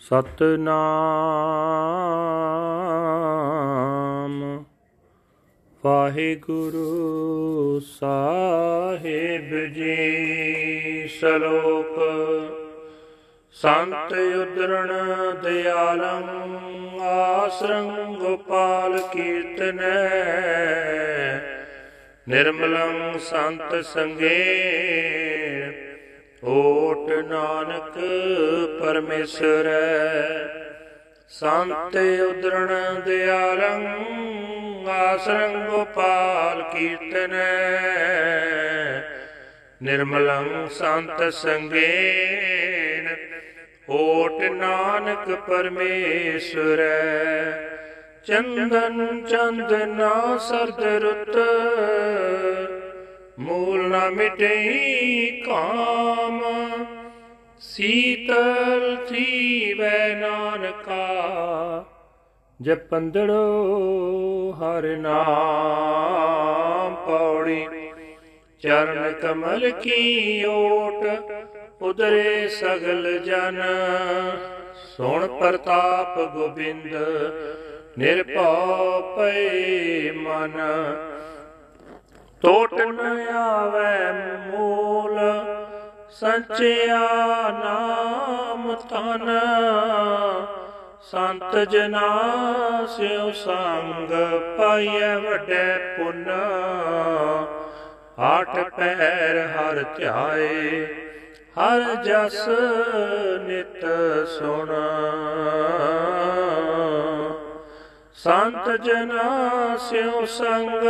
ਸਤਨਾਮ। ਵਾਹਿਗੁਰੂ ਸਾਹਿਬ ਜੀ ਸ਼ਲੋਕ। ਸੰਤ ਉਦਰਣ ਦਿਆਲੰ ਆਸਰੰ ਗੋਪਾਲ ਕੀਰਤਨੈ। ਨਿਰਮਲੰ ਸੰਤ ਸੰਗੇ ਓਟ ਨਾਨਕ ਪਰਮੇਸ਼ਰੈ, ਸੰਤ ਉਦਰਣ ਦਿਆਲੰ, ਆਸਰੰ ਗੋਪਾਲ ਕੀਰਤਨੈ। ਨਿਰਮਲੰ ਸੰਤ ਸੰਗੇਨ, ਓਟ ਨਾਨਕ ਪਰਮੇਸ਼ਰੈ। ਚੰਦਨ ਚੰਦਨਾ ਸਰਦ ਰੁੱਤ ਮੂਲ ਨਾ ਮਿਟਈ ਕਾਮ, ਸੀਤਲ ਥੀਵੈ ਨਾਨਕਾ ਜਪੰਦੜੋ ਹਰ ਨਾਮ ਪੌੜੀ। ਚਰਨ ਕਮਲ ਕੀ ਓਟ ਉਦਰੇ ਸਗਲ ਜਨ, ਸੁਣ ਪ੍ਰਤਾਪ ਗੋਬਿੰਦ, ਨਿਰਭਉ ਪਏ ਮਨ। ਟੋਟ ਨ ਆਵੈ ਮੂਲ, ਸੰਚਿਆ ਨਾਮ ਤਨ ਸੰਤ ਜਨਾ ਸਿਉ ਸੰਗ ਪਾਈਐ ਵੱਡੇ ਪੁੰਨ। ਆਠ ਪੈਰ ਹਰ ਧਿਆਏ, ਹਰ ਜਸ ਨਿਤ ਸੁਣ। ਸੰਤ ਜਨਾ ਸਿਉ ਸੰਗ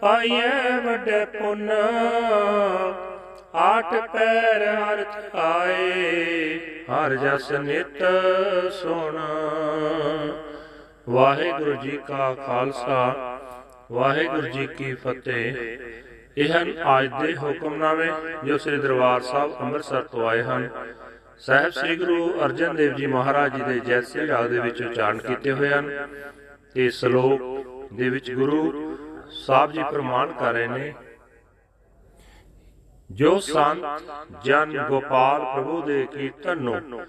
ਪਾਈਐ ਵੱਡੇ ਪੁੰਨ। ਆਠ ਪੈਰ ਹਰ ਥਾਏ ਹਰ ਜਸ ਨਿਤ ਸੁਣ। ਵਾਹਿਗੁਰੂ ਜੀ ਕਾ ਖਾਲਸਾ, ਵਾਹਿਗੁਰੂ ਜੀ ਕੀ ਫਤਿਹ। ਇਹ ਹਨ ਅੱਜ ਦੇ ਹੁਕਮਨਾਮੇ ਜੋ ਸ੍ਰੀ ਦਰਬਾਰ ਸਾਹਿਬ ਅੰਮ੍ਰਿਤਸਰ ਤੋਂ ਆਏ ਹਨ, ਸਾਹਿਬ ਸ੍ਰੀ ਗੁਰੂ ਅਰਜਨ ਦੇਵ ਜੀ ਮਹਾਰਾਜ ਜੀ ਦੇ ਜੈਸੇ ਰਾਗ ਦੇ ਵਿੱਚ ਉਚਾਰਨ ਕੀਤੇ ਹੋਏ ਹਨ। ਇਹ ਸ਼ਲੋਕ ਦੇ ਵਿੱਚ ਗੁਰੂ ਸਾਹਿਬ ਜੀ ਪ੍ਰਮਾਣ ਕਰ ਰਹੇ ਨੇ, ਜੋ ਸੰਤ ਜਨ ਗੋਪਾਲ ਪ੍ਰਭੂ ਦੇ ਕੀਰਤਨ ਨੂੰ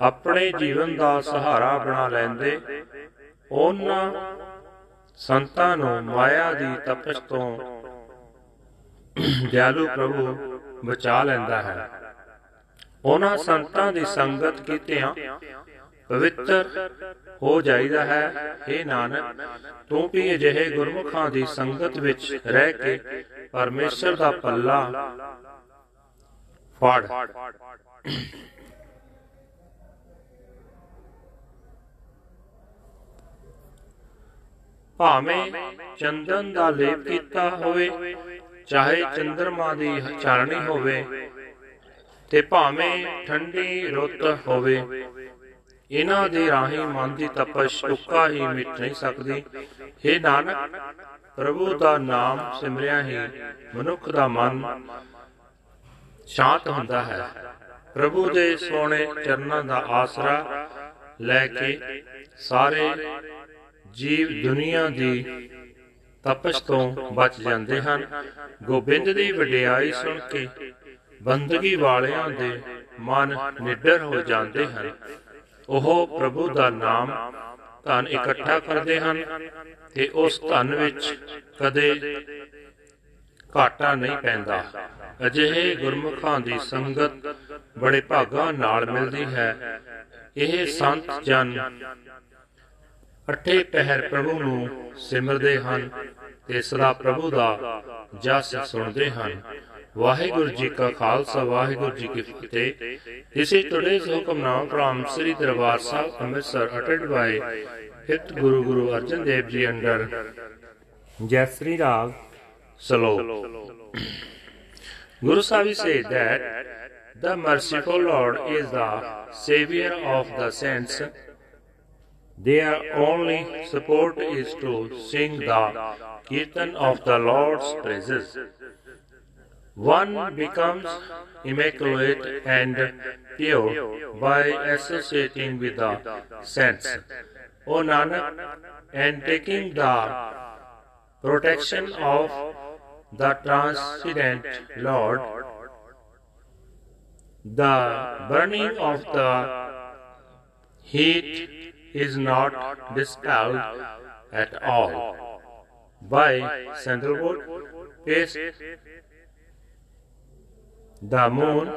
ਆਪਣੇ ਜੀਵਨ ਦਾ ਸਹਾਰਾ ਬਣਾ ਲੈਂਦੇ, ਉਹਨਾਂ ਸੰਤਾਂ ਨੂੰ ਮਾਇਆ ਦੀ ਤਪਸ਼ ਤੋਂ ਦਿਆਲੂ ਪ੍ਰਭੂ ਬਚਾ ਲੈਂਦਾ ਹੈ। ਉਹਨਾਂ ਸੰਤਾਂ ਦੀ ਸੰਗਤ ਕੀਤਿਆਂ ਪਵਿੱਤਰ ਹੋ ਜਾਈਦਾ ਹੈ। हे ਨਾਨਕ, ਤੂੰ ਵੀ ਅਜਿਹੇ ਗੁਰਮੁਖਾਂ ਦੀ ਸੰਗਤ ਵਿੱਚ ਰਹਿ ਕੇ ਪਰਮੇਸ਼ਰ ਦਾ ਪੱਲਾ ਫੜ। ਭਾਵੇਂ ਚੰਦਨ ਦਾ ਲੇਪ ਕੀਤਾ ਹੋਵੇ, ਚਾਹੇ ਚੰਦਰਮਾ ਦੀ ਚਾਰਣੀ ਹੋਵੇ, ਤੇ ਭਾਵੇਂ ਠੰਡੀ ਰੁੱਤ ਹੋਵੇ ਇਹਨਾਂ ਦੇ ਰਾਹੀਂ ਮਨ ਦੀ ਤਪਸ਼ ਉੱਕਾ ਹੀ ਮਿਟ ਨਹੀਂ ਸਕਦੀ। हे ਨਾਨਕ, ਪ੍ਰਭੂ ਦਾ ਨਾਮ ਸਿਮਰਿਆ ਹੀ ਮਨੁੱਖ ਦਾ ਮਨ ਸ਼ਾਂਤ ਹੁੰਦਾ ਹੈ। ਪ੍ਰਭੂ ਦੇ ਸੋਹਣੇ ਚਰਨਾਂ ਦਾ ਆਸਰਾ ਲੈ ਕੇ ਸਾਰੇ ਜੀਵ ਦੁਨੀਆ ਦੀ ਤਪਸ਼ ਤੋਂ ਬਚ ਜਾਂਦੇ ਹਨ। ਗੋਬਿੰਦ ਦੀ ਵਡਿਆਈ ਸੁਣ ਕੇ ਬੰਦਗੀ ਵਾਲਿਆਂ ਦੇ ਮਨ ਨਿਡਰ ਹੋ ਜਾਂਦੇ ਹਨ। ਉਹ ਪ੍ਰਭੂ ਦਾ ਨਾਮ ਧਨ ਇਕੱਠਾ ਕਰਦੇ ਹਨ ਤੇ ਉਸ ਧਨ ਵਿੱਚ ਕਦੇ ਘਾਟਾ ਨਹੀਂ ਪੈਂਦਾ। ਅਜਿਹੇ ਗੁਰਮੁਖਾਂ ਦੀ ਸੰਗਤ ਬੜੇ ਭਾਗਾਂ ਨਾਲ ਮਿਲਦੀ ਹੈ। ਇਹ ਸੰਤ ਜਨ ਅਠੇ ਪਹਿਰ ਪ੍ਰਭੂ ਨੂੰ ਸਿਮਰਦੇ ਹਨ ਤੇ ਸਦਾ ਪ੍ਰਭੂ ਦਾ ਜਸ ਸੁਣਦੇ ਹਨ। ਵਾਹਿਗੁਰੂ ਜੀ ਕਾ ਖਾਲਸਾ, ਵਾਹਿਗੁਰੂ ਜੀ ਕੀ ਫਤਿਹ। This is today's hukamnaam from Sri Darbar Sahib Amritsar uttered by 5th Guru Guru Arjan Dev Ji under Jayasri Rag Salok. Guru Sahib said that the merciful Lord is the savior of the saints. Their only support is to sing the kirtan of the Lord's praises. One becomes immaculate and pure by associating with the saints. O Nanak, and taking the protection of the transcendent Lord, the burning of the heat is not dispelled at all by sandalwood paste, the moon,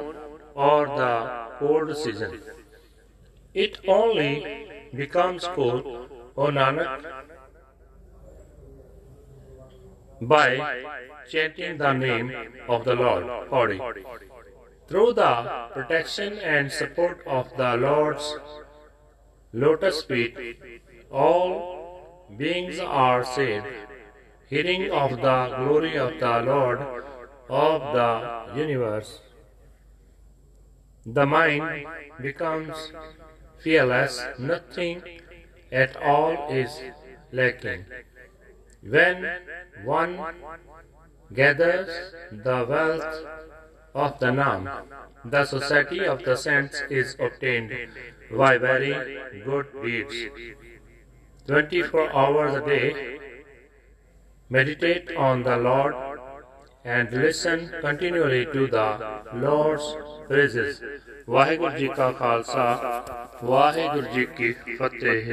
or the cold season. It only becomes cool, O Nanak, by chanting the name of the Lord. Pauri. Through the protection and support of the Lord's lotus feet, all beings are saved. Hearing of the glory of the Lord of the universe, the mind becomes fearless, nothing at all is lacking. When one gathers the wealth of the Nam, the society of the saints is obtained by very good deeds. 24 hours a day, meditate on the Lord and listen continually to the Lord's praises. Waheguru ji ਕਾ ਖਾਲਸਾ ਵਾਹਿਗੁਰੂ ਜੀ ਕੀ ਫਤਿਹ